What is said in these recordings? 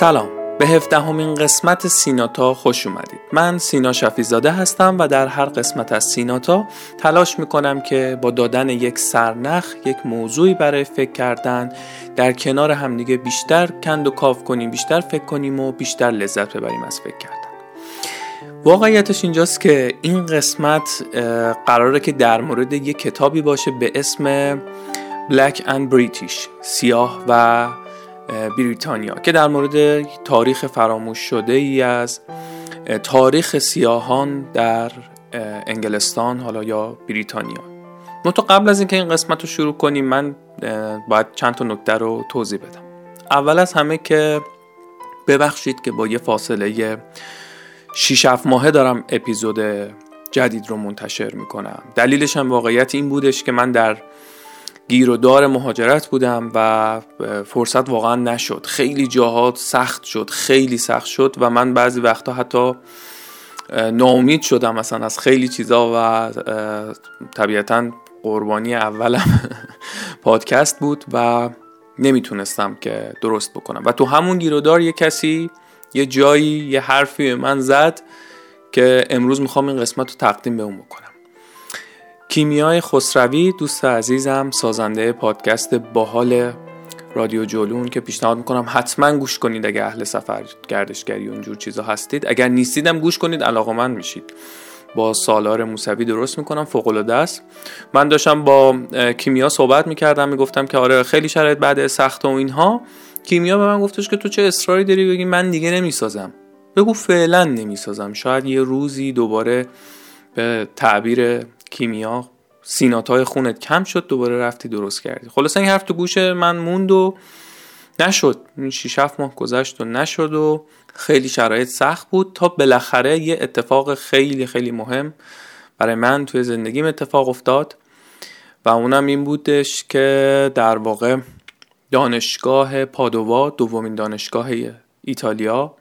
سلام. به هفدهمین قسمت سیناتا خوش اومدید. من سینا شفیزاده هستم و در هر قسمت از سیناتا تلاش می‌کنم که با دادن یک سرنخ یک موضوعی برای فکر کردن در کنار همدیگه بیشتر کند و کاف کنیم بیشتر فکر کنیم و بیشتر لذت ببریم از فکر کردن. واقعیتش اینجاست که این قسمت قراره که در مورد یک کتابی باشه به اسم Black and British سیاه و بریتانیا که در مورد تاریخ فراموش شده ای از تاریخ سیاهان در انگلستان حالا یا بریتانیا. تو قبل از اینکه این قسمت رو شروع کنیم من باید چند تا نکته رو توضیح بدم. اول از همه که ببخشید که با یه فاصله 6 7 ماهه دارم اپیزود جدید رو منتشر می‌کنم. دلیلش هم واقعیت این بودش که من در گیر و دار مهاجرت بودم و فرصت واقعا نشد. خیلی جاها سخت شد خیلی سخت شد و من بعضی وقتا حتی ناامید شدم مثلا از خیلی چیزا و طبیعتا قربانی اولم پادکست بود و نمی‌تونستم که درست بکنم. و تو همون گیرودار یه کسی یه جایی یه حرفی من زد که امروز می‌خوام این قسمت رو تقدیم به اون بکنم. کیمیای خسروی دوست عزیزم سازنده پادکست باحال رادیو جولون که پیشنهاد می‌کنم حتما گوش کنید اگر اهل سفر گردشگری اونجور چیزا هستید. اگر نیستیدم گوش کنید علاقه من میشید. با سالار موسوی درست می‌کنم فوق العاده است. من داشتم با کیمیا صحبت می‌کردم می‌گفتم که آره خیلی شرایط بعد سخت و اینها. کیمیا به من گفتش که تو چه اصراری داری بگی؟ من دیگه نمی‌سازم. بگو فعلا نمی‌سازم. شاید یه روزی دوباره به تعبیر کیمیا سیناتای خونت کم شد دوباره رفتی درست کردی. خلاصا این حرف تو گوش من موند و نشد. 6 7 ماه گذشت و نشد و خیلی شرایط سخت بود تا بالاخره یه اتفاق خیلی خیلی مهم برای من توی زندگیم اتفاق افتاد و اونم این بودش که در واقع دانشگاه پادووا دومین دانشگاه ایتالیا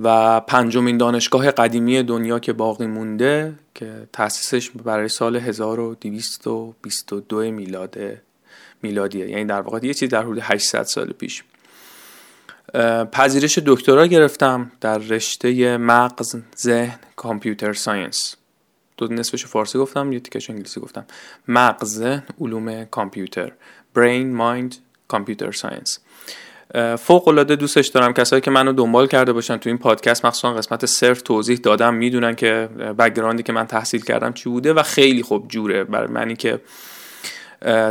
و پنجمین دانشگاه قدیمی دنیا که باقی مونده که تاسیسش برای سال 1222 میلاد میلادیه. یعنی در واقع یه چیز در حدود 800 سال پیش. پذیرش دکترا گرفتم در رشته مغز ذهن کامپیوتر ساینس. دو نصفش فارسی گفتم یه تیکش انگلیسی گفتم. مغز علوم کامپیوتر. برین مایند computer science. فوق العاده دوستش دارم. کسایی که منو دنبال کرده باشن تو این پادکست مخصوصا قسمت صفر توضیح دادم. می‌دونن که background ی که من تحصیل کردم چی بوده و خیلی خوب جوره. برای منی که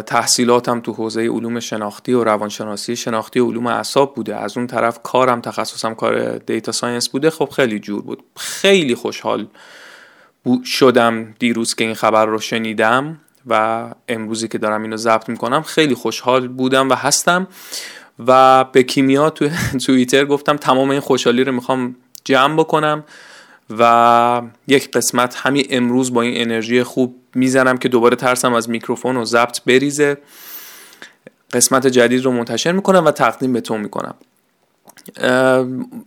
تحصیلاتم تو حوزه علوم شناختی و روانشناسی شناختی و علوم اعصاب بوده. از اون طرف کارم تخصصم کار data science بوده. خب خیلی جور بود. خیلی خوشحال شدم دیروز که این خبر رو شنیدم و امروزی که دارم اینو ضبط می‌کنم خیلی خوشحال بودم و هستم. و به کیمیا تو توییتر گفتم تمام این خوشحالی رو می‌خوام جمع بکنم و یک قسمت همین امروز با این انرژی خوب می‌زنم که دوباره ترسم از میکروفون و ضبط بریزه. قسمت جدید رو منتشر می‌کنم و تقدیم به تو می‌کنم.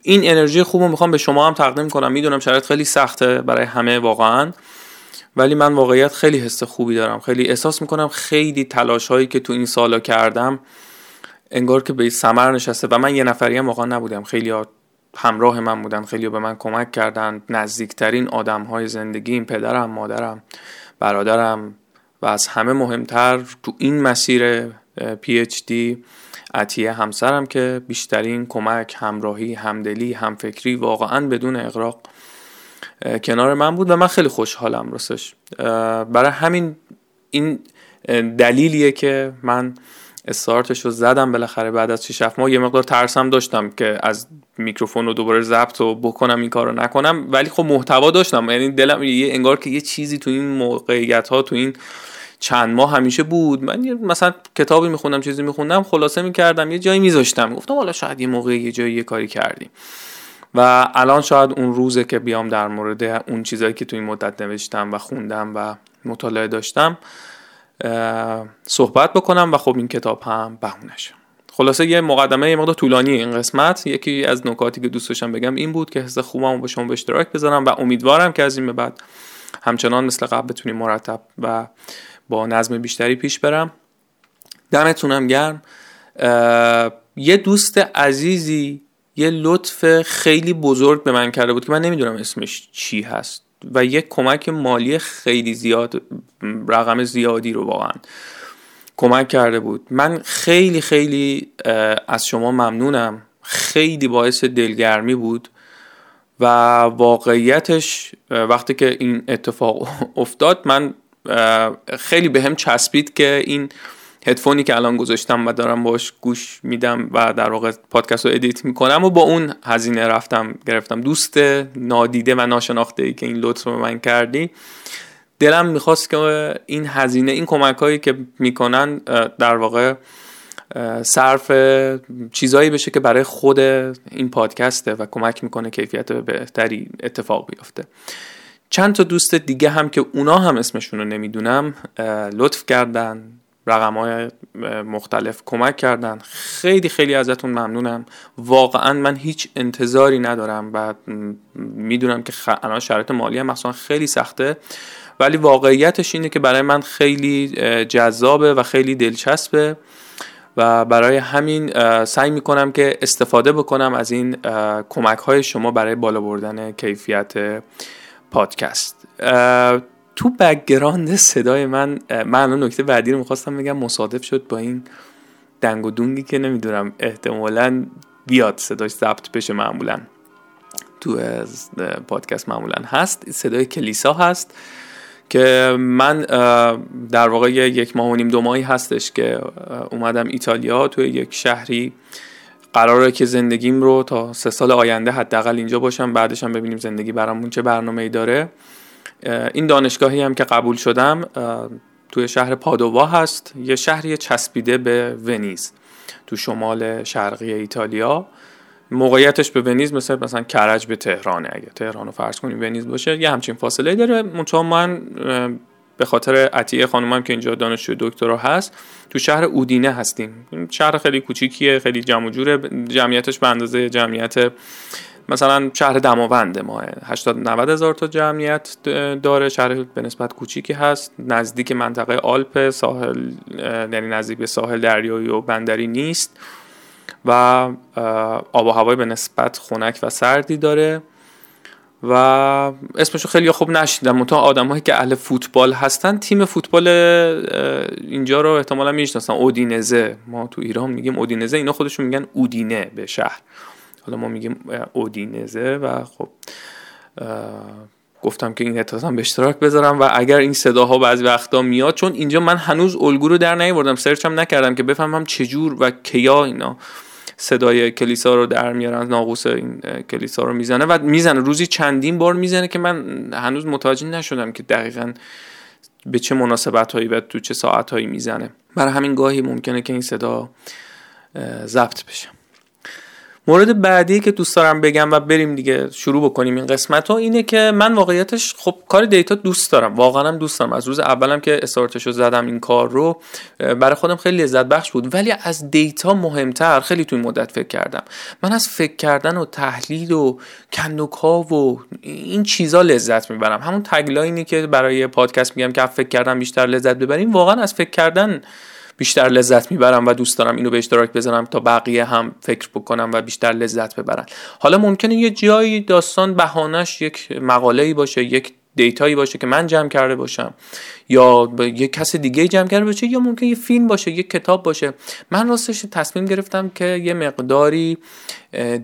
این انرژی خوب رو می‌خوام به شما هم تقدیم کنم. می‌دونم شرایط خیلی سخته برای همه واقعا ولی من واقعیت خیلی حس خوبی دارم. خیلی احساس می‌کنم خیلی تلاش هایی که تو این سالا کردم انگار که به سمر نشسته و من یه نفری هم واقعا نبودم. خیلی همراه من بودن خیلی به من کمک کردن. نزدیکترین آدم های زندگیم پدرم مادرم برادرم و از همه مهمتر تو این مسیر پی اچ دی عطیه همسرم که بیشترین کمک همراهی همدلی همفکری واقعا بدون اقراق کنار من بود و من خیلی خوشحالم راستش. برای همین این دلیلیه که من استارتش رو زدم بالاخره بعد از 6 ماه. یه مقدار ترسم داشتم که از میکروفون رو دوباره ضبط و بکنم این کار رو نکنم. ولی خب محتوا داشتم. یعنی دلم یه انگار که یه چیزی تو این موقعیت ها تو این چند ماه همیشه بود. من مثلا کتابی میخوندم چیزی میخوندم خلاصه می‌کردم یه جایی میذاشتم. گفتم حالا شاید یه موقع یه جایی یه کاری کردیم. و الان شاید اون روزه که بیام در مورد اون چیزایی که تو این مدت نوشتم و خوندم و مطالعه داشتم صحبت بکنم و خب این کتاب هم بهونش خلاصه یه مقدمه یه مقدار طولانی این قسمت. یکی از نکاتی که دوست داشتم بگم این بود که حس خوبم به شما به اشتراک بذارم و امیدوارم که از این به بعد همچنان مثل قبل بتونیم مرتب و با نظم بیشتری پیش برم. دمتونم گرم. یه دوست عزیزی یه لطف خیلی بزرگ به من کرده بود که من نمی‌دونم اسمش چی هست. و یک کمک مالی خیلی زیاد رقم زیادی رو واقعا کمک کرده بود. من خیلی خیلی از شما ممنونم. خیلی باعث دلگرمی بود و واقعیتش وقتی که این اتفاق افتاد من خیلی به هم چسبید که این هدفونی که الان گذاشتم و دارم باش گوش میدم و در واقع پادکست رو ادیت می‌کنم و با اون هزینه رفتم گرفتم. دوست نادیده و ناشناخته ای که این لطف رو من کردی دلم می‌خواست که این هزینه این کمک هایی که می‌کنن در واقع صرف چیزایی بشه که برای خود این پادکسته و کمک می‌کنه کیفیت بهتری اتفاق بیفته. چند تا دوست دیگه هم که اونا هم اسمشون رو نمی‌دونم لطف کردن. رقم های مختلف کمک کردن. خیلی خیلی ازتون ممنونم. واقعا من هیچ انتظاری ندارم و می‌دونم که الان شرایط مالی هم مثلا خیلی سخته. ولی واقعیتش اینه که برای من خیلی جذابه و خیلی دلچسبه و برای همین سعی می‌کنم که استفاده بکنم از این کمک های شما برای بالا بردن کیفیت پادکست. تو background صدای من من الان نکته بعدی رو می‌خواستم بگم مصادف شد با این دنگ و دونگی که نمی‌دونم احتمالا بیاد صداش ضبط بشه معمولا. تو پادکست معمولا هست. صدای کلیسا هست که من در واقع یک ماه و نیم دو ماهی هستش که اومدم ایتالیا توی یک شهری قراره که زندگیم رو تا سه سال آینده حداقل اینجا باشم بعدش هم ببینیم زندگی برامون چه برنامه ای داره. این دانشگاهی هم که قبول شدم توی شهر پادووا هست. یه شهری چسبیده به ونیز تو شمال شرقی ایتالیا. موقعیتش به ونیز مثل مثلا کرج به تهرانه. اگه تهران رو فرض کنیم ونیز باشه یه همچین فاصله داره. منتها من به خاطر عطیه خانومم که اینجا دانشجو دکترا هست تو شهر اودینه هستیم. شهر خیلی کوچیکیه خیلی جمع جوره جمعیتش به اندازه جمعیت مثلا شهر دماوند ما 80 90 هزار تا جمعیت داره شهر به نسبت کوچیکی هست. نزدیک منطقه آلپ ساحل یعنی نزدیک به ساحل دریایی و بندری نیست. و آب و هوای به نسبت خنک و سردی داره. و اسمشو خیلی خوب نشیدم. منتها آدمایی که اهل فوتبال هستن تیم فوتبال اینجا رو احتمالا می‌شناسن. اودینزه. ما تو ایران میگیم اودینزه. اینا خودشون میگن اودینه به شهر. حالا ما میگیم اودینزه و خب گفتم که این اتصام به اشتراک بذارم و اگر این صداها بعضی وقتا میاد چون اینجا من هنوز الگو رو در نیاوردم سرچم نکردم که بفهمم چجور و کیا اینا صدای کلیسا رو در میارن ناقوس این کلیسا رو می‌زنه و می‌زنه. روزی چندین بار می‌زنه که من هنوز متوجه نشدم که دقیقا به چه مناسبت هایی و تو چه ساعت هایی می‌زنه. برای همین گاهی ممکنه که این صدا ضبط بشه. مورد بعدی که دوست دارم بگم و بریم دیگه شروع بکنیم این قسمت ها اینه که من واقعیتش خب کار دیتا دوست دارم. واقعا هم دوست دارم. از روز اولم که استارتش رو زدم این کار رو برای خودم خیلی لذت بخش بود. ولی از دیتا مهمتر خیلی توی مدت فکر کردم. من از فکر کردن و تحلیل و کندوکا و این چیزا لذت می‌برم. همون تگلاینی که برای پادکست میگم که فکر کردن بیشتر لذت ببریم. واقعا از فکر کردن بیشتر لذت می‌برم و دوست دارم اینو به اشتراک بذارم تا بقیه هم فکر بکنم و بیشتر لذت ببرن. حالا ممکنه یه جایی داستان بهانش یک مقاله باشه یک دیتایی باشه که من جمع کرده باشم یا یه کس دیگه جمع کرده باشه یا ممکن یه فیلم باشه یه کتاب باشه. من راستش تصمیم گرفتم که یه مقداری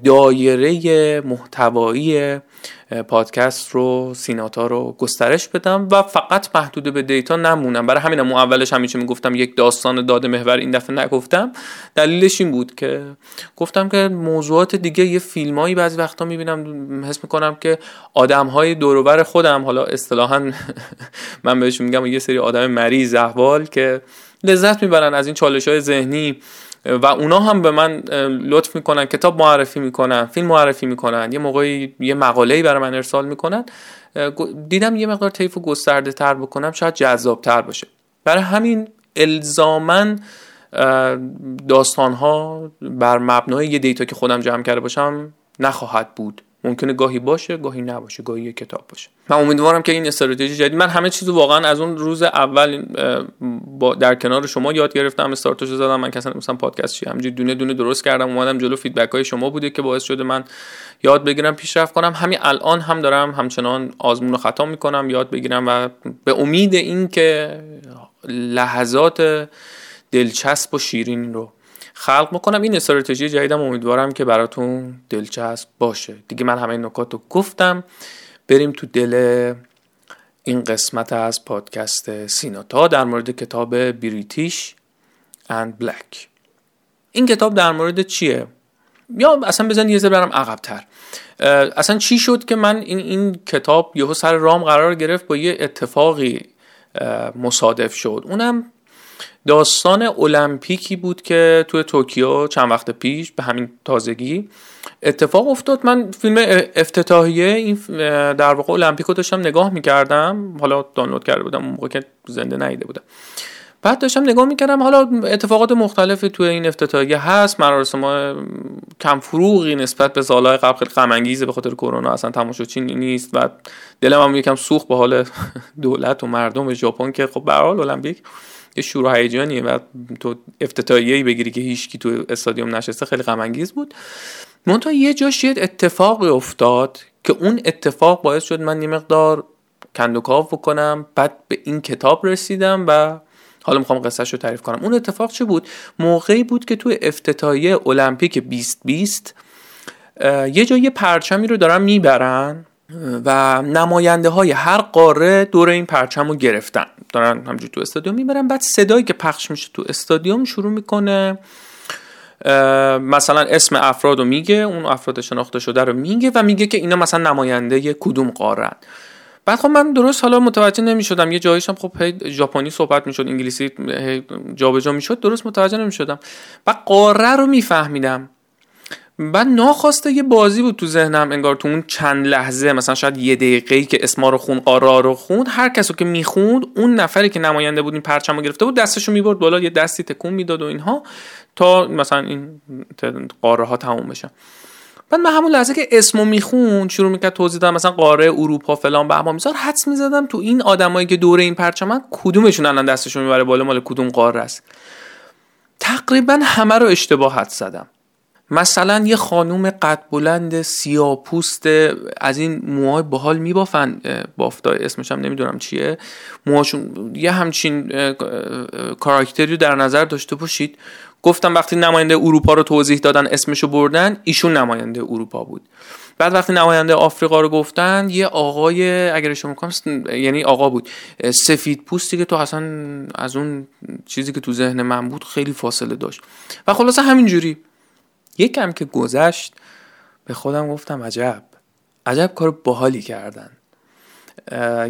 دایره محتوایی پادکست رو سیناتا رو گسترش بدم و فقط محدود به دیتا نمونم. برای همینم اون اولش همیشه می‌گفتم یک داستان داده محور این دفعه نگفتم. دلیلش این بود که گفتم که موضوعات دیگه یه فیلمایی بعضی وقتا می‌بینم حس می‌کنم که آدم های دوروبر خودم حالا اصطلاحا من بهشون میگم یه سری آدم مریض احوال که لذت می‌برن از این چالش های ذهنی. و اونا هم به من لطف می‌کنن کتاب معرفی می‌کنن فیلم معرفی می‌کنن یه موقعی یه مقاله‌ای برای من ارسال می‌کنن. دیدم یه مقدار طیف گسترده تر بکنم شاید جذاب تر باشه. برای همین الزامن داستان ها بر مبنای یه دیتا که خودم جمع کرده باشم نخواهد بود. ممکنه گاهی باشه گاهی نباشه گاهی یه کتاب باشه. من امیدوارم که این استراتژی جدید من همه چیزو واقعا از اون روز اول با در کنار شما یاد گرفتم استارتش زدم من کسا مثلا پادکست چی همینجوری دونه دونه درست کردم اومدم جلو فیدبک های شما بوده که باعث شده من یاد بگیرم پیشرفت کنم. همین الان هم دارم همچنان آزمون و خطا می‌کنم یاد بگیرم و به امید این که لحظات دلچسب و شیرین رو خلق می‌کنم. این استراتژی جدیدم امیدوارم که براتون دلچسب باشه. دیگه من همه نکات رو گفتم. بریم تو دل این قسمت از پادکست سیناتا در مورد کتاب بریتیش اند بلک این کتاب در مورد چیه؟ یا اصلا بزن یه برم عقبتر. اصلا چی شد که من این این کتاب یهو سر رام قرار گرفت با یه اتفاقی مصادف شد؟ اونم داستان المپیکی بود که توی توکیو چند وقت پیش به همین تازگی اتفاق افتاد. من فیلم افتتاحیه این در واقع المپیک داشتم نگاه می‌کردم. حالا دانلود کرده بودم اون موقع که زنده نیده بودم. بعد داشتم نگاه می‌کردم. حالا اتفاقات مختلفی توی این افتتاحیه هست. مراسم کم فروغی نسبت به سالهای قبل خیلی غم به خاطر کرونا. اصلا تماشاچی نیست و دلم هم یکم سوخت به حال دولت و مردم ژاپن که خب به حال المپیک. یه شروع هیجانیه و تو افتتاحیه‌ای بگیری که هیچکی تو استادیوم نشسته خیلی غم بود. منتها یه جاش یه اتفاقی افتاد که اون اتفاق باعث شد من یه مقدار کندوکاو بکنم بعد به این کتاب رسیدم و حالا می‌خوام قصهش رو تعریف کنم. اون اتفاق چه بود؟ موقعی بود که تو افتتاحیه المپیک 2020 یه جایی پرچمی رو دارن می‌برن. و نماینده های هر قاره دور این پرچم رو گرفتن. دارن همجور تو استادیوم می‌برن. بعد صدایی که پخش میشه تو استادیوم شروع می‌کنه مثلا اسم افراد رو میگه اون افراد شناخته شده رو میگه و میگه که اینا مثلا نماینده کدوم قاره بعد خب من درست حالا متوجه نمی‌شدم. یه جاییشم خب ژاپنی صحبت می‌شد انگلیسی جابجا می‌شد درست متوجه نمی‌شدم. و قاره رو میفهمیدم. بعد ناخواسته یه بازی بود تو ذهنم انگار تو اون چند لحظه مثلا شاید یه دقیقه که اسما رو خون آرا رو خوند هر کسو که می‌خوند اون نفری که نماینده بود این پرچم رو گرفته بود دستشو می‌برد بالا یه دستی تکون می‌داد و اینها تا مثلا این قاره ها تموم بشن بعد من همون لحظه که اسمو می‌خوند شروع می‌کرد توضیح دادم مثلا قاره اروپا فلان به میذار حدس می‌زدم تو این آدمایی که دوره این پرچمن کدومشون الان دستشون می‌بره بالا مال کدوم قاره است؟ تقریبا همه رو اشتباه حد زدم. مثلا یه خانوم قد بلند سیاپوست از این موهای باحال میبافن بافتا اسمش هم نمی‌دونم چیه. موهاشون یه همچین کاراکتری رو در نظر داشته باشید گفتم وقتی نماینده اروپا رو توضیح دادن اسمشو بردن ایشون نماینده اروپا بود. بعد وقتی نماینده آفریقا رو گفتن یه آقای اگر شما یعنی آقا بود. سفید پوستی که تو اصلا از اون چیزی که تو ذهن من بود خیلی فاصله داشت. و خلاصه همینجوری. یکم که گذشت به خودم گفتم عجب. عجب کار باحالی کردن.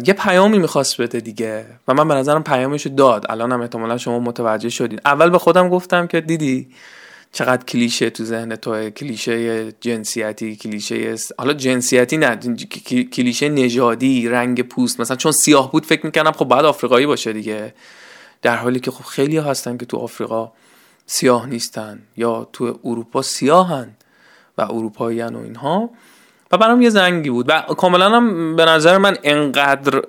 یه پیامی می‌خواست بده دیگه و من به نظرم پیامش داد. الان هم احتمالا شما متوجه شدین. اول به خودم گفتم که دیدی چقدر کلیشه تو ذهن تو کلیشه جنسیتی کلیشه حالا جنسیتی نه کلیشه نژادی رنگ پوست. مثلا چون سیاه بود فکر می‌کردم خب بعد آفریقایی باشه دیگه. در حالی که خب خیلی هستن که تو آفریقا سیاه نیستن یا تو اروپا سیاهن و اروپایی و اینها. و برام یه زنگی بود. و کاملا هم به نظر من انقدر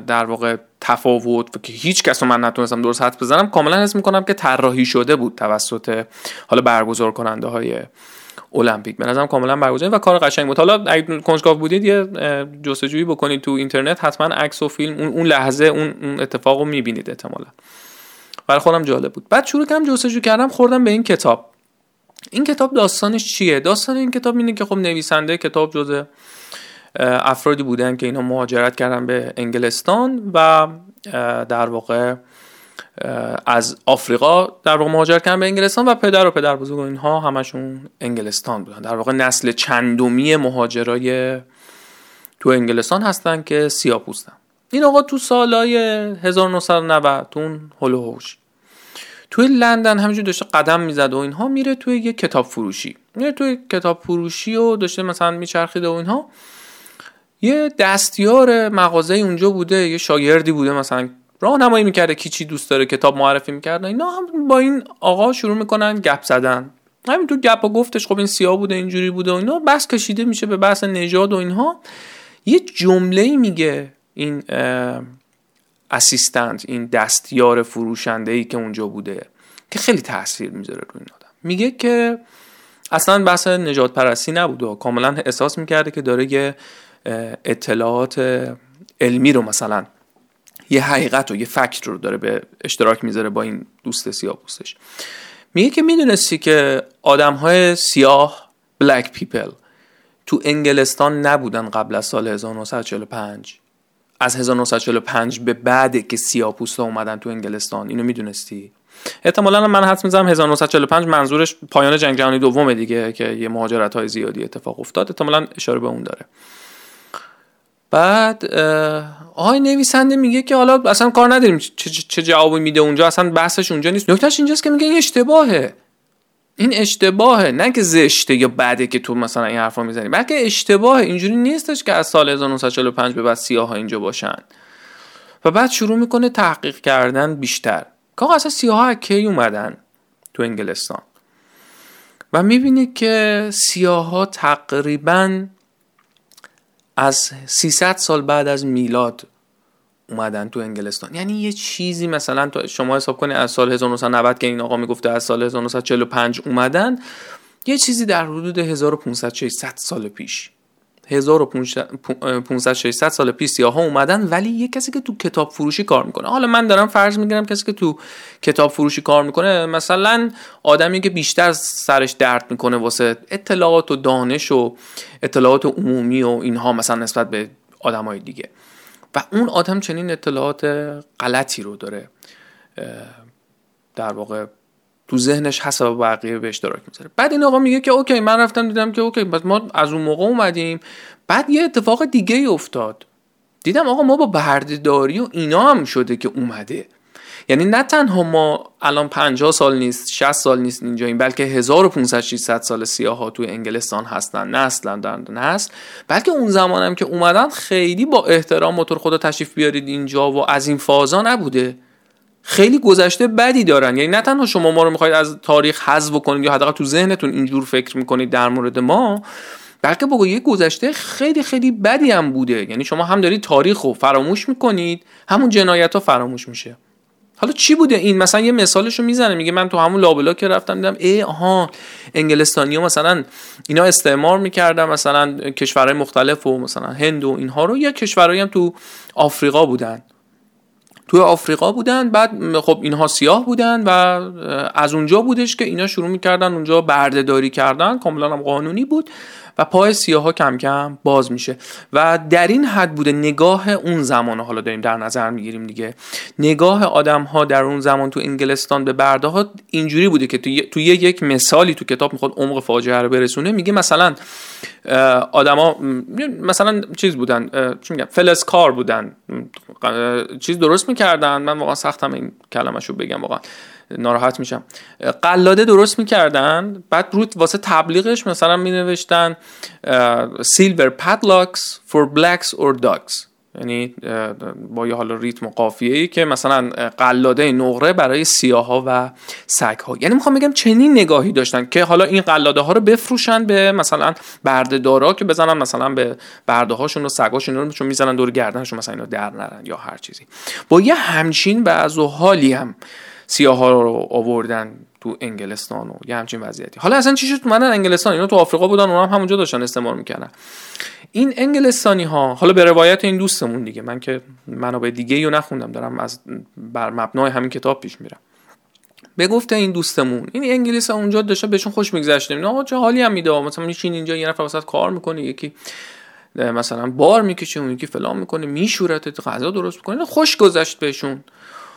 در واقع تفاوت و که هیچ کس رو من نتونستم درست حد بزنم کاملا حس می‌کنم که طراحی شده بود توسط حالا برگزار کننده های المپیک. به نظرم کاملا برگزار و کار قشنگ بود. حالا اگه کنجکاو بودید یه جستجویی بکنید تو اینترنت حتما عکس و فیلم اون لحظه اون اتفاق رو می‌بینید احتمالا. برای خودم جالب بود. بعد شروع کردم جستجو کردم خوردم به این کتاب. این کتاب داستانش چیه؟ داستان این کتاب اینه که خب نویسنده کتاب جزء افرادی بودن که اینا مهاجرت کردن به انگلستان و در واقع از آفریقا در واقع مهاجرت کردن به انگلستان و پدر و پدر بزرگ اینها همشون انگلستان بودن. در واقع نسل چندمی مهاجرای تو انگلستان هستن که سیاپوستن این آقا تو سالهای 1990 تو اون هلوهوش توی لندن همینجور داشته قدم می‌زد و اینها میره توی یه کتاب فروشی. میره توی کتاب فروشی و داشته مثلا میچرخیده و اینها. یه دستیار مغازه اونجا بوده یه شاگردی بوده مثلا. راهنمایی می‌کرده کی چی دوست داره کتاب معرفی می‌کرده. اینا هم با این آقا شروع می‌کنن گپ زدن. همین تو گپ گفتش خب این سیاه بوده اینجوری بوده و اینا. بحث کشیده میشه به بحث نژاد و اینها. یه جمله میگه این اسیستنت این دستیار فروشنده ای که اونجا بوده که خیلی تاثیر می‌ذاره روی این آدم. میگه که اصلا بحث نجات پرستی نبوده کاملا احساس می‌کرده که داره یه اطلاعات علمی رو مثلا یه حقیقت و یه فکت رو داره به اشتراک می‌ذاره با این دوست سیاه پوستش. میگه که می‌دونستی که آدم های سیاه بلک پیپل تو انگلستان نبودن قبل از سال 1945 از 1945 به بعد که سیاه پوستا اومدن تو انگلستان. اینو می‌دونستی؟ احتمالا من حدس می‌زنم 1945 منظورش پایان جنگ جهانی دومه دیگه که یه مهاجرت های زیادی اتفاق افتاد. احتمالا اشاره به اون داره. بعد آقای نویسنده میگه که حالا اصلا کار نداریم. چه, چه جوابی میده اونجا؟ اصلا بحثش اونجا نیست. نکتهش اینجاست که میگه اشتباهه. این اشتباهه نه که زشته یا بده که تو مثلا این حرفا می‌زنی بلکه اشتباهه. اینجوری نیستش که از سال 1945 به بعد سیاه ها اینجا باشن. و بعد شروع می‌کنه تحقیق کردن بیشتر. که اصلا سیاه ها کی اومدن تو انگلستان؟ و می‌بینی که سیاه ها تقریبا از 300 سال بعد از میلاد اومدن تو انگلستان. یعنی یه چیزی مثلا تو شما حساب کنید از سال 1990 که این آقا می‌گفته از سال 1945 اومدن یه چیزی در حدود 1500 600 سال پیش. 1500 600 سال پیش سیاه ها اومدن ولی یه کسی که تو کتاب فروشی کار می‌کنه. حالا من دارم فرض می‌گیرم کسی که تو کتاب فروشی کار می‌کنه مثلا آدمی که بیشتر سرش درد می‌کنه واسه اطلاعات و دانش و اطلاعات عمومی و اینها مثلا نسبت به آدمای دیگه. و اون آدم چنین اطلاعات غلطی رو داره در واقع تو ذهنش حساب بقیه به اشتراک می‌ذاره. بعد این آقا میگه که اوکی من رفتم دیدم که اوکی بس ما از اون موقع اومدیم. بعد یه اتفاق دیگه افتاد. دیدم آقا ما با بردهداری و اینا هم شده که اومده. یعنی نه تنها ما الان 50 سال نیست 60 سال نیست اینجاییم بلکه 1500 600 سال سیاه ها تو انگلستان هستن اصلا در نسل بلکه اون زمانم که اومدن خیلی با احترام موتور خدا تشریف بیارید اینجا و از این فازا نبوده. خیلی گذشته بدی دارن. یعنی نه تنها شما ما رو می‌خواید از تاریخ حذف کنید یا حداقل تو ذهنتون اینجور فکر می‌کنید در مورد ما بلکه با یه گذشته خیلی خیلی بدی هم بوده. یعنی شما هم دارید تاریخ رو فراموش می‌کنید همون جنایت ها فراموش میشه. حالا چی بوده این؟ مثلا یه مثالشو می‌زنه میگه من تو همون لابلا که رفتم دیدم ای آها انگلستانی ها مثلا اینا استعمار می‌کردن مثلا کشورهای مختلف و مثلا هند و اینها رو یا کشورهایی هم تو آفریقا بودن؟ توی آفریقا بودن بعد خب اینها سیاه بودن و از اونجا بودش که اینا شروع می‌کردن اونجا بردهداری کردن کاملا هم قانونی بود. و پای سیاه ها کم کم باز میشه. و در این حد بوده نگاه اون زمان حالا داریم در نظر می‌گیریم دیگه. نگاه آدم ها در اون زمان تو انگلستان به برده ها اینجوری بوده که تو یک مثالی تو کتاب می‌خواد عمق فاجعه رو برسونه میگه مثلا آدما مثلا چیز بودن چی میگم فلزکار بودن. چیز درست می‌کردن. من واقعا سختم این کلمه رو بگم واقعا. ناراحت میشم. قلاده درست می‌کردن بعد روت واسه تبلیغش مثلا می نوشتن silver padlocks for blacks or dogs یعنی با یه حالا ریتم و قافیه ای که مثلا قلاده نقره برای سیاه ها و سگ ها یعنی می‌خوام بگم چنین نگاهی داشتن که حالا این قلاده ها رو بفروشن به مثلا بردهدارا که بزنن مثلا به برده هاشون و سگ هاشون رو چون می‌زنن دور گردنشون مثلا اینو در نرن یا هر چیزی. با یه همچین و حالی هم سیاه ها رو آوردن تو انگلستان و یه همچین وضعیتی. حالا اصلا چی شد؟ منن انگلستان اینا تو آفریقا بودن اونا هم همونجا داشتن استعمار می‌کردن. این انگلستانی ها حالا به روایت این دوستمون دیگه من که منابع دیگه رو نخوندم دارم از بر مبنای همین کتاب پیش میرم. به گفته این دوستمون این انگلیس اونجا داشته بهشون خوش میگذشته آقا چه حالی هم میده؟ مثلا میشین اینجا یه نفر وسط کار می‌کنه یکی مثلا بار می‌کشه اون یکی فلان می‌کنه میشورت غذا درست می‌کنه خوش گذشت بهشون.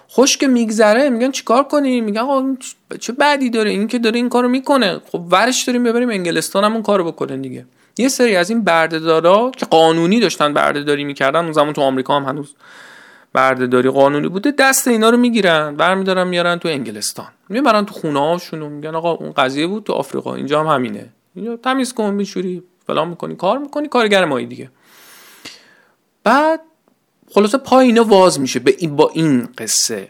خوش که میگذره میگن چیکار کنیم میگن آقا چه بدی داره؟ این که داره این کارو می‌کنه. خب ورش داریم ببریم انگلستان هم اون کارو بکنه دیگه. یه سری از این بردهدارا که قانونی داشتن بردهداری می‌کردن اون زمان تو آمریکا هم هنوز بردهداری قانونی بوده دست اینا رو می‌گیرن برمیدارن میارن تو انگلستان. می‌برن تو خونه هاشون میگن آقا اون قضیه بود تو آفریقا اینجا هم همینه. اینجا تمیز کن میشوری فلان می‌کنی کار می‌کنی کارگر مایی دیگه. بعد خلاصه پای اینا باز میشه. به این با این قصه.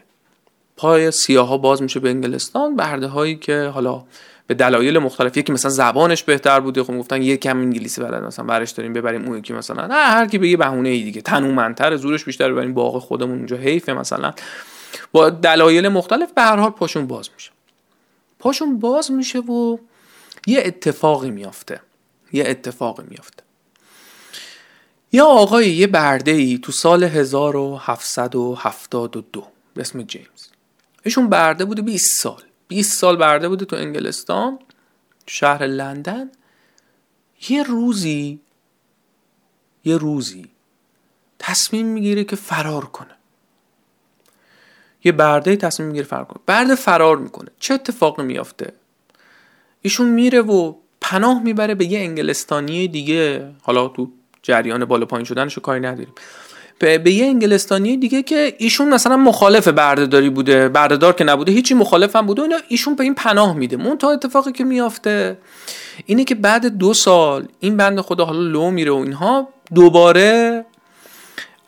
پای سیاه ها باز میشه به انگلستان. برده هایی که حالا به دلایل مختلف یکی مثلا زبانش بهتر بوده. خب گفتن یکم انگلیسی بلد مثلا برش داریم ببریم اون یکی مثلا. نه هر کی به یه بهونه ای دیگه. تنومندتر زورش بیشتر ببریم. باغ خودمون اونجا حیفه مثلا. با دلایل مختلف به هر حال پاشون باز میشه. پاشون باز میشه و یه اتفاقی میافته. یه اتفاقی میافته. یه آقای یه برده ای تو سال 1772 به اسم جیمز. ایشون برده بوده 20 سال. 20 سال برده بوده تو انگلستان شهر لندن. یه روزی یه روزی تصمیم می‌گیره که فرار کنه. یه برده تصمیم می‌گیره فرار کنه. برده فرار می‌کنه. چه اتفاقی میافته؟ ایشون میره و پناه می‌بره به یه انگلستانی دیگه حالا تو جریان بالا پایین شدنشو کاری نداریم. به, یه انگلستانی دیگه که ایشون مثلا مخالف بردهداری بوده بردهدار که نبوده هیچی مخالف هم بوده ایشون به این پناه میده. مون تا اتفاقی که میافته اینه که بعد دو سال این بند خدا حالا لو میره و اینها دوباره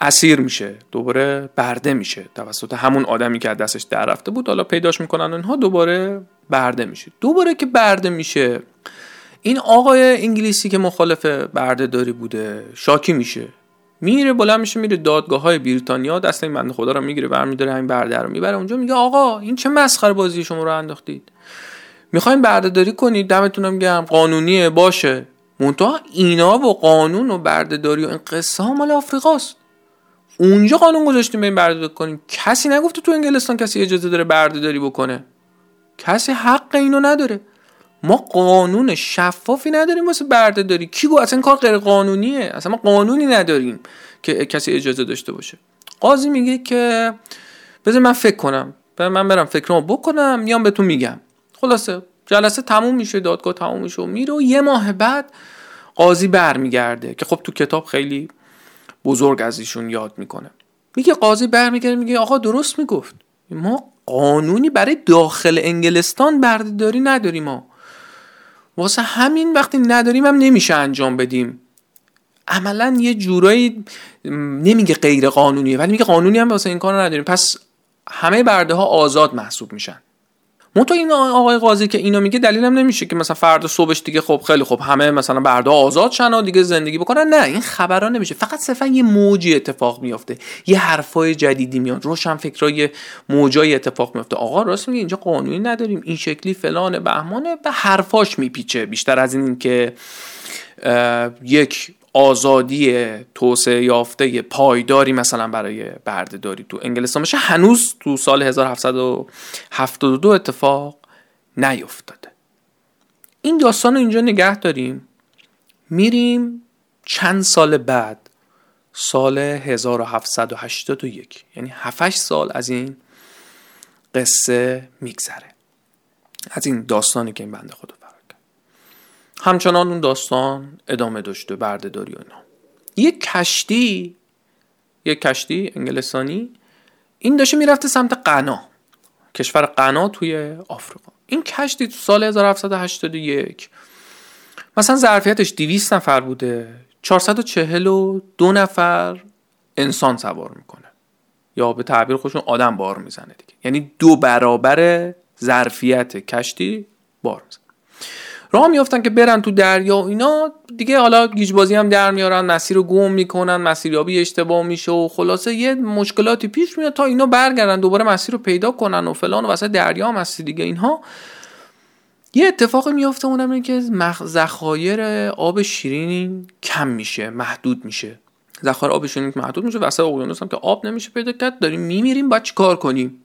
اسیر میشه دوباره برده میشه. توسط همون آدمی که دستش در رفته بود حالا پیداش می‌کنن اینها دوباره برده میشه. دوباره که برده میشه این آقای انگلیسی که مخالف برده داری بوده شاکی میشه. میره بلند میشه میره دادگاه های بریتانیا دست این بنده خدا رو می‌گیره برمیداره همین برده رو می‌بره اونجا میگه آقا این چه مسخره بازی شما رو انداختید؟ می‌خوایم برده داری کنید دمتونم گرم قانونیه باشه. منتها اینا و قانون و بردهداری و این قصه ها مال آفریقاست. اونجا قانون گذاشتیم این برده کنیم. کسی نگفته تو انگلستان کسی اجازه داره برده داری بکنه. کسی حق اینو نداره. ما قانون شفافی نداریم واسه برده داری کی گفت اصلا کار غیر قانونیه اصلا ما قانونی نداریم که کسی اجازه داشته باشه. قاضی میگه که بذار من فکر کنم. من برم فکرمو بکنم میام بهتون میگم. خلاصه جلسه تموم میشه دادگاه تموم میشه و میره و یه ماه بعد قاضی برمیگرده که خب تو کتاب خیلی بزرگ از ایشون یاد می‌کنه. میگه قاضی برمیگرده میگه آقا درست می‌گفت. ما قانونی برای داخل انگلستان بردهداری نداریم ما. واسه همین وقتی نداریم هم نمیشه انجام بدیم. عملا یه جورایی نمیگه غیر قانونیه ولی میگه قانونی هم واسه این کار نداریم. پس همه برده ها آزاد محسوب میشن. منتها این آقای قاضی که اینو میگه دلیلم نمیشه که مثلا فردا صبحش دیگه خب خیلی خب همه مثلا بردا آزاد شن و دیگه زندگی بکنن. نه این خبرها نمیشه. فقط صرفا یه موجی اتفاق میافته. یه حرفای جدیدی میاد. روشن فکرای موجای اتفاق میافته. آقا راست میگه اینجا قانونی نداریم. این شکلی فلان بهمانه به حرفاش میپیچه. بیشتر از این که یک آزادی توسعه یافته پایداری مثلا برای بردهداری تو انگلستان بشه هنوز تو سال 1772 اتفاق نیفتاده. این داستان رو اینجا نگه داریم. میریم چند سال بعد؟ سال 1781 یعنی 7 سال از این قصه میگذره. از این داستانی که این بنده خدا. همچنان اون داستان ادامه داشته بردهداری و اینا. یک کشتی یک کشتی انگلستانی این داشته می‌رفته سمت قنا. کشور قنا توی آفریقا. این کشتی تو سال 1781 مثلا ظرفیتش 200 نفر بوده. 442 نفر انسان سوار می‌کنه. یا به تعبیر خودشون آدم بار می‌زنه دیگه. یعنی دو برابر ظرفیت کشتی بار می‌زنه. راه میافتن که برن تو دریا و اینا. دیگه حالا گیجبازی هم در میارن مسیر رو گم می‌کنن مسیریابی اشتباه میشه و خلاصه یه مشکلاتی پیش میاد تا اینا برگردن دوباره مسیر رو پیدا کنن و فلان و وسط دریا هم هستی دیگه. اینها یه اتفاقی میافته اونم اینه که ذخایر آب شیرین کم میشه محدود میشه. ذخایر آب شیرین محدود میشه وسط اقیانوس هم که آب نمیشه پیدا کرد داریم میمیریم باید چیکار کنیم؟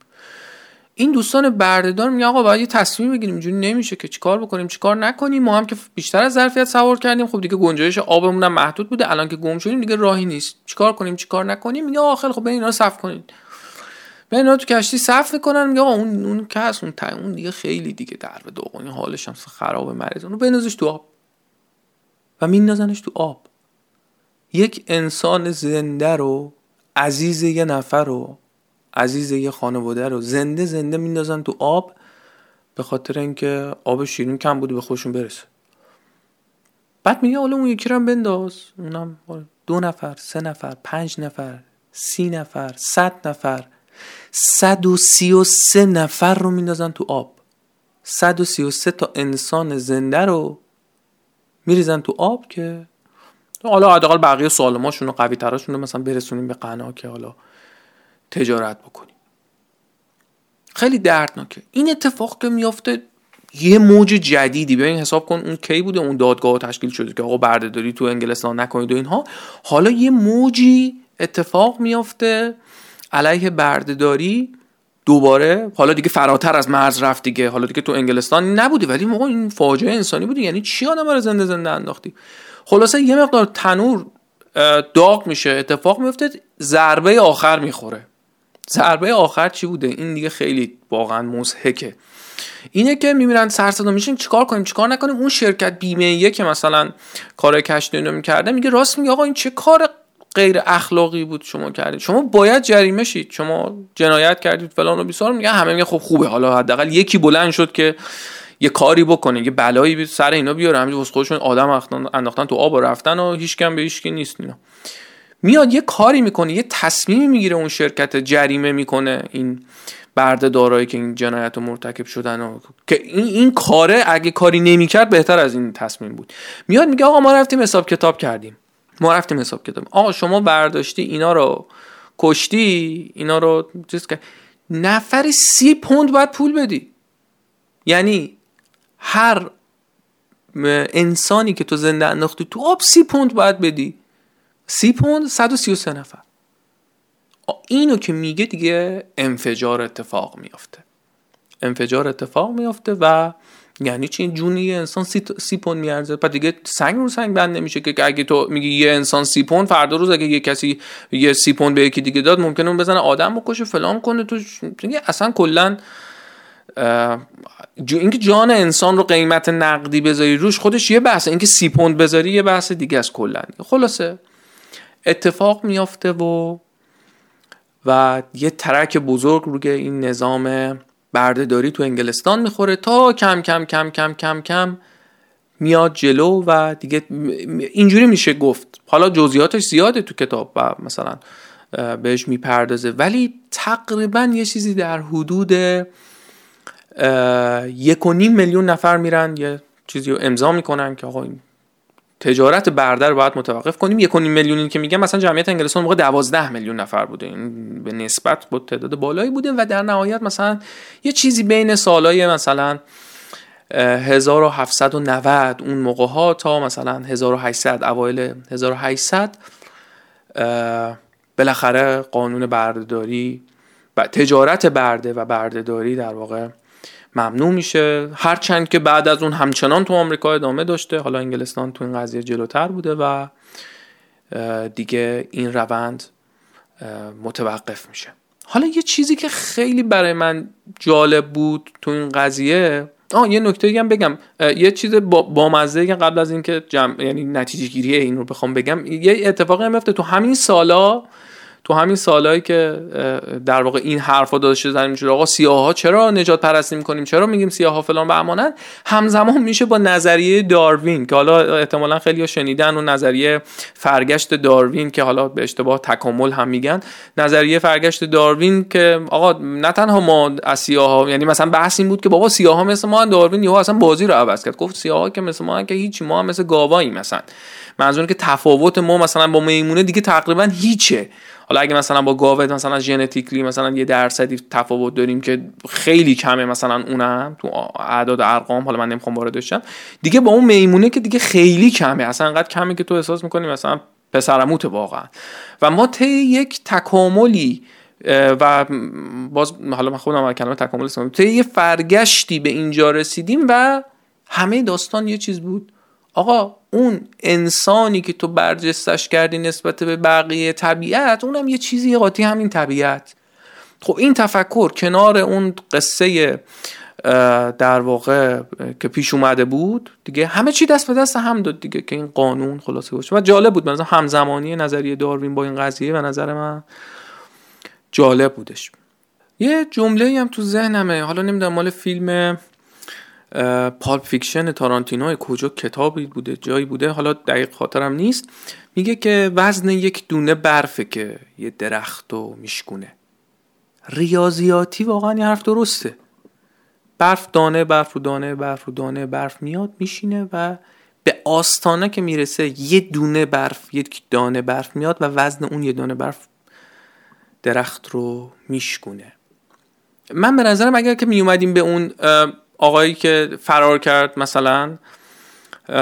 این دوستان بردهدار میگن آقا باید یه تصمیم بگیریم اینجوری نمیشه که چیکار بکنیم چیکار نکنیم ما هم که بیشتر از ظرفیت سوار کردیم. خب دیگه گنجایش آبمون هم محدود بوده الان که گم شدیم دیگه راهی نیست. چیکار کنیم چیکار نکنیم؟ میگه خیلی خب اینا صف کنید. به اینا تو کشتی صف می‌کنن میگه آقا اون اون کس اون تا اون دیگه خیلی دیگه در به دوغونی حالش هم خراب مریض اونو بنازش تو آب. و میندازنش تو آب. یک انسان زنده رو عزیز یه نفر رو عزیز یه خانواده رو زنده زنده میندازن تو آب به خاطر اینکه آب شیرین کم بوده به خودشون برسه. بعد میگه حالا اون یکی رو بنداز. اونم دو نفر سه نفر پنج نفر سی نفر صد نفر. صد و سی و سه نفر رو میندازن تو آب. 133 تا انسان زنده رو میریزن تو آب که حالا حداقل بقیه سالماشون و قوی تراشون رو مثلا برسونیم به قنا که حالا تجارت بکنیم. خیلی دردناکه. این اتفاق که میافته یه موج جدیدی. ببین حساب کن اون کی بوده اون دادگاه تشکیل شده که آقا بردهداری تو انگلستان نکنید و اینها. حالا یه موجی اتفاق میافته علیه بردهداری دوباره. حالا دیگه فراتر از مرز رفت دیگه. حالا دیگه تو انگلستان نبودی ولی موقع این فاجعه انسانی بودی. یعنی چی آدم رو زنده زنده انداختی؟ خلاصه یه مقدار تنور داغ میشه اتفاق میفته ضربه آخر می‌خوره. ضربه آخر چی بوده؟ این دیگه خیلی واقعا مضحکه. اینه که میمیرن سر صدا میشین چیکار کنیم؟ چیکار نکنیم؟ اون شرکت بیمه که مثلا کار کشتی اینو می‌کرده میگه راست میگه آقا این چه کار غیر اخلاقی بود شما کردید؟ شما باید جریمه شید. شما جنایت کردید فلان و بیسار. میگه همه میگه خب خوبه. حالا حداقل یکی بلند شد که یه کاری بکنه یه بلایی سر اینا بیاره. همین واسه خودشون آدم انداختن تو آب و رفتن و هیچ کم به هیچ نیست اینا. میاد یه کاری می‌کنه یه تصمیمی می‌گیره اون شرکت جریمه می‌کنه این برده دارایی که این جنایت رو مرتکب شدن و که این, این کاره اگه کاری نمی‌کرد بهتر از این تصمیم بود. میاد میگه آقا ما رفتیم حساب کتاب کردیم. ما رفتیم حساب کتاب. آقا شما برداشتی اینا رو کشتی اینا رو چیز که نفر سی پوند باید پول بدی. یعنی هر انسانی که تو زنده انداختی تو آب سی پوند باید بدی. سی پوند 133 نفر. اینو که میگه دیگه انفجار اتفاق میافته. انفجار اتفاق میافته و یعنی چی؟ جونی یه انسان سی, سی پوند میارزه. پس دیگه سنگ رو سنگ بند نمیشه که اگه تو میگی یه انسان سی پوند فردا روز اگه یه کسی یه سی پوند به یکی دیگه داد ممکنه اون بزنه آدم بکشه فلان کنه. تو اصلا کلا اینکه جان انسان رو قیمت نقدی بذاری روش خودش یه بحثه. اینکه سی پوند بذاری یه بحث دیگه از کلا خلاصه. اتفاق میافته و و یه ترک بزرگ روی این نظام بردهداری تو انگلستان می‌خوره تا کم کم کم کم کم کم میاد جلو و دیگه اینجوری میشه گفت. حالا جزئیاتش زیاده تو کتاب و مثلا بهش می‌پردازه. ولی تقریبا یه چیزی در حدود یک و نیم میلیون نفر میرن یه چیزی رو امضا می‌کنن که آقا این تجارت برده رو باید متوقف کنیم. یک میلیونی که میگم مثلا جمعیت انگلستان موقع 12 میلیون نفر بوده. این به نسبت با تعداد بالایی بوده و در نهایت مثلا یه چیزی بین سالای مثلا 1790 اون موقع ها تا مثلا 1800 اوایل 1800 بالاخره قانون بردهداری تجارت برده و بردهداری در واقع ممنوع میشه. هرچند که بعد از اون همچنان تو آمریکا ادامه داشته حالا انگلستان تو این قضیه جلوتر بوده و دیگه این روند متوقف میشه. حالا یه چیزی که خیلی برای من جالب بود تو این قضیه آه یه نکته هم بگم. یه چیز با مزه قبل از اینکه جمع یعنی نتیجه گیری این رو بخوام بگم یه اتفاقی هم تو همین سالا تو همین سالهایی که در واقع این حرفا داده شده شده آقا سیاها چرا نجات پرستی می‌کنیم؟ چرا میگیم سیاها فلان به امانت؟ همزمان میشه با نظریه داروین که حالا احتمالا خیلی شنیدن و نظریه فرگشت داروین که حالا به اشتباه تکامل هم میگن. نظریه فرگشت داروین که آقا نه تنها ما از سیاها یعنی مثلا بحث این بود که بابا سیاها مثل ما داروین یهو اصلا بازی رو عوض کرد. گفت سیاها که مثل ما که هیچ ما هم مثل گاوایی مثلا. منظور که تفاوت ما مثلا با میمونه دیگه تقریبا هیچه. حالا اگه مثلا با گاوت مثلا ژنتیکلی مثلا یه درصدی تفاوت داریم که خیلی کمه مثلا اونم تو اعداد ارقام حالا من نمی‌خوام وارد بشم. دیگه با اون میمونه که دیگه خیلی کمه. اصلا انقدر کمه که تو احساس می‌کنی مثلا پسرموت واقعا. و ما طی یک تکاملی و باز حالا من خودم کلمه تکامل استفاده طی یه فرگشتی به اینجا رسیدیم و همه داستان یه چیز بود. آقا اون انسانی که تو برجستش کردی نسبت به بقیه طبیعت اونم یه چیزی قاطی همین طبیعت. خب این تفکر کنار اون قصه در واقع که پیش اومده بود دیگه همه چی دست به دست هم داد دیگه که این قانون خلاصه باشه. و جالب بود مثلا همزمانی نظریه داروین با این قضیه و نظر من جالب بودش. یه جمله هم تو ذهنمه حالا نمی‌دونم مال فیلم Pulp Fiction تارانتینو کجا کتابی بوده جایی بوده حالا دقیق خاطرم نیست. میگه که وزن یک دونه برفه که یه درخت و میشکونه. ریاضیاتی واقعا یه حرف درسته. برف دانه برف رو دانه برف رو دانه برف میاد میشینه و به آستانه که می‌رسه یه دونه برف یک دانه برف میاد و وزن اون یه دانه برف درخت رو میشکونه. من به نظرم اگر که میومدیم به اون آقایی که فرار کرد مثلا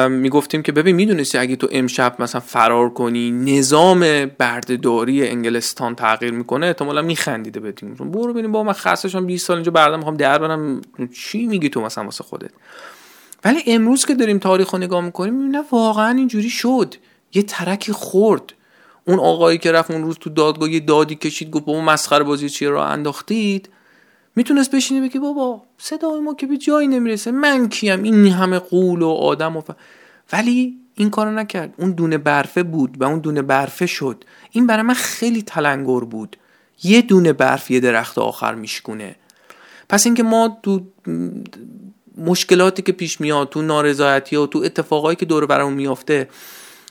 می‌گفتیم که ببین می‌دونستی اگه تو امشب مثلا فرار کنی نظام بردهداری انگلستان تغییر می‌کنه احتمالا میخندیده بدیم برو ببینیم با من خستشم 20 سال اینجا بردم می‌خوام در برم. چی میگی تو مثلا واسه خودت؟ ولی امروز که داریم تاریخ رو نگاه می‌کنیم می‌بینیم واقعا اینجوری شد. یه ترکی خورد. اون آقایی که رفت اون روز تو دادگاه یه دادی کشید گفت با مسخره بازی چیه؟ را انداختید. می‌تونست بشینه بگه بابا صدای ما که به جایی نمی‌رسه. من کیم؟ این همه قول و آدم و ف... ولی این کارو نکرد. اون دونه برفه بود و اون دونه برفه شد. این برای من خیلی تلنگر بود. یه دونه برف یه درخت آخر میشکونه. پس اینکه ما تو مشکلاتی که پیش میاد تو نارضایتی و تو اتفاقایی که دور برامون میافته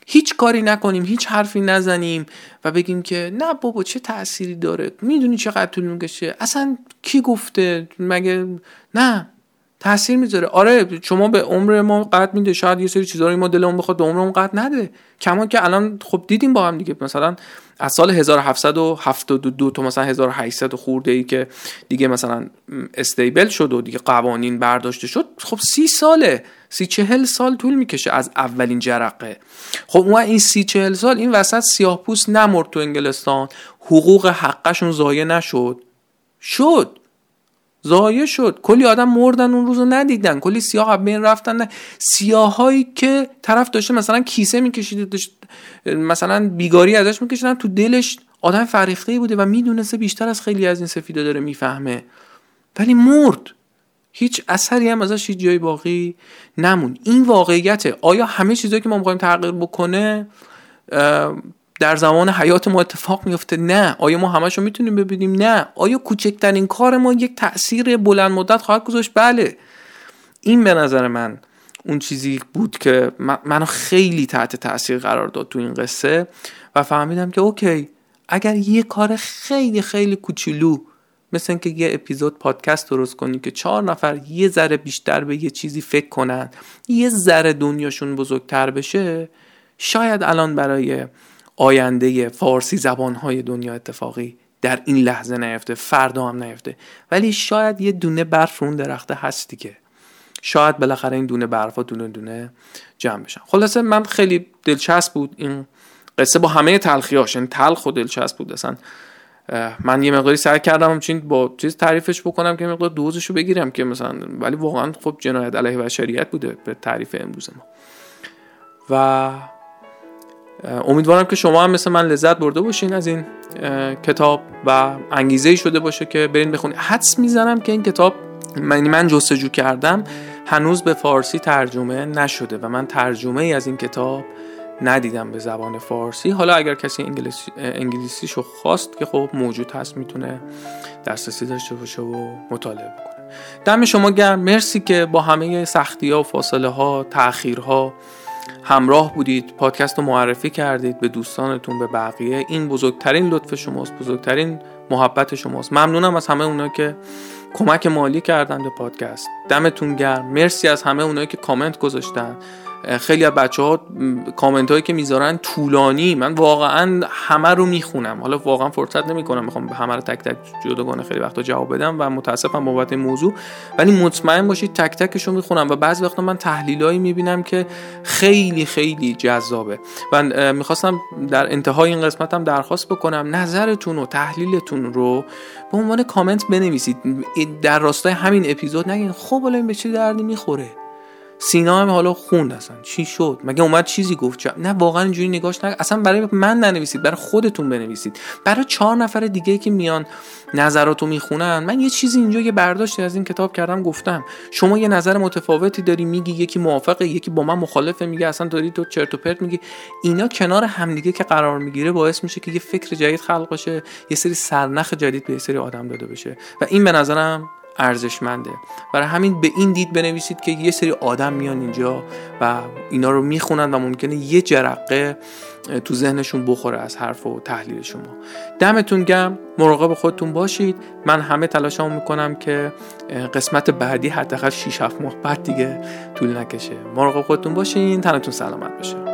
هیچ کاری نکنیم هیچ حرفی نزنیم و بگیم که نه بابا چه تأثیری داره؟ می‌دونی چقدر طول می‌کشه؟ اصلا کی گفته؟ مگه نه؟ تاثیر می‌ذاره. آره شما به عمر ما قد میده شاید یه سری چیزا رو ما دلمون بخواد به عمرمون قد نده. کما که الان خب دیدیم با هم دیگه. مثلا از سال 1772 تا مثلا 1800 خورده ای که دیگه مثلا استیبل شد و دیگه قوانین برداشته شد خب سی ساله. سی چهل سال طول می‌کشه از اولین جرقه. خب اون این سی چهل سال این وسط سیاه پوست نمرد تو انگلستان. حقوق حقشون ضایع نشد. شد. ضایع شد. کلی آدم مردن اون روزو ندیدن. کلی سیاه بین رفتن سیاهایی که طرف داشته مثلا کیسه می‌کشید مثلا بیگاری ازش میکشیدن تو دلش آدم فریخته بوده و می‌دونسته بیشتر از خیلی از این سفیدا داره می‌فهمه. ولی مرد. هیچ اثری هم ازش هیچ جای باقی نمون این واقعیته. آیا همه چیزایی که ما می‌خوایم تغییر بکنه در زمان حیات ما اتفاق میفته نه. آیا ما همش رو می‌تونیم ببینیم؟ نه. آیا کوچکترین کار ما یک تاثیر بلند مدت خواهد گذاشت؟ بله. این به نظر من اون چیزی بود که منو خیلی تحت تاثیر قرار داد تو این قصه و فهمیدم که اوکی اگر یه کار خیلی خیلی کوچولو مثل اینکه یه اپیزود پادکست درست کنی که چهار نفر یه ذره بیشتر به یه چیزی فکر کنن یه ذره دنیاشون بزرگتر بشه شاید الان برای آینده فارسی زبانهای دنیا اتفاقی در این لحظه نیفته فردا هم نیفته. ولی شاید یه دونه برف اون درخته هست دیگه شاید بالاخره این دونه برف ها دونه دونه جمع بشن. خلاصه من خیلی دلچسب بود این قصه با همه تلخیاش. این یعنی تلخ و دلچسب بود اصلا. من یه مقداری سعی کردم چین با چیز تعریفش بکنم که مقدار دوزشو بگیرم که مثلا ولی واقعا خب جنایت علیه بشریت بوده به تعریف امروز ما. و امیدوارم که شما هم مثل من لذت برده باشین از این کتاب و انگیزه شده باشه که برین بخونید حدس می‌زنم که این کتاب من من جستجو کردم هنوز به فارسی ترجمه نشده و من ترجمه ای از این کتاب ندیدم به زبان فارسی. حالا اگر کسی انگلیسی انگلیسیشو خواست که خب موجود هست می‌تونه دسترسی داشته باشه و مطالعه بکنه. دم شما گرم. مرسی که با همه سختی ها و فاصله ها تاخیرها همراه بودید پادکست رو معرفی کردید به دوستانتون به بقیه. این بزرگترین لطف شماست بزرگترین محبت شماست. ممنونم از همه اونایی که کمک مالی کردن به پادکست. دمتون گرم. مرسی از همه اونایی که کامنت گذاشتن. خیلی از بچه ها کامنت هایی که می‌ذارن طولانی. من واقعا همه رو می‌خونم. حالا واقعا فرصت نمی‌کنم می‌خوام همه رو تک تک جداگانه خیلی وقتا جواب بدم و متاسفم بابت موضوع. ولی مطمئن باشید تک تکش رو می‌خونم و بعضی وقتا من تحلیلایی می‌بینم که خیلی خیلی جذابه. و می‌خواستم در انتهای این قسمتم درخواست بکنم نظرتون و تحلیلتون رو به عنوان کامنت بنویسید. در راستای همین اپیزود نگین. خب حالا این به چه دردی می‌خوره؟ سینا هم حالا خوند اصلا. چی شد؟ مگه اومد چیزی گفت؟ نه واقعا اینجوری نگاش نه اصلا برای من ننویسید برای خودتون بنویسید. برای چهار نفر دیگه که میان نظراتو می‌خونن من یه چیزی اینجا یه برداشتی از این کتاب کردم گفتم شما یه نظر متفاوتی داری میگی یکی موافقه یکی با من مخالفه میگه اصلا داری تو چرت و پرت میگی. اینا کنار همدیگه که قرار می‌گیره باعث میشه که یه فکر جدید خلق بشه یه سری سرنخ جدید به سری آدم داده بشه. و این به نظرم ارزشمنده. برای همین به این دید بنویسید که یه سری آدم میان اینجا و اینا رو می‌خونن و ممکنه یه جرقه تو ذهنشون بخوره از حرف و تحلیل شما. دمتون گم مراقب خودتون باشید. من همه تلاشمو می‌کنم که قسمت بعدی حداقل 6 7 ماه بعد دیگه طول نکشه. مراقب خودتون باشین. تنتون سلامت باشه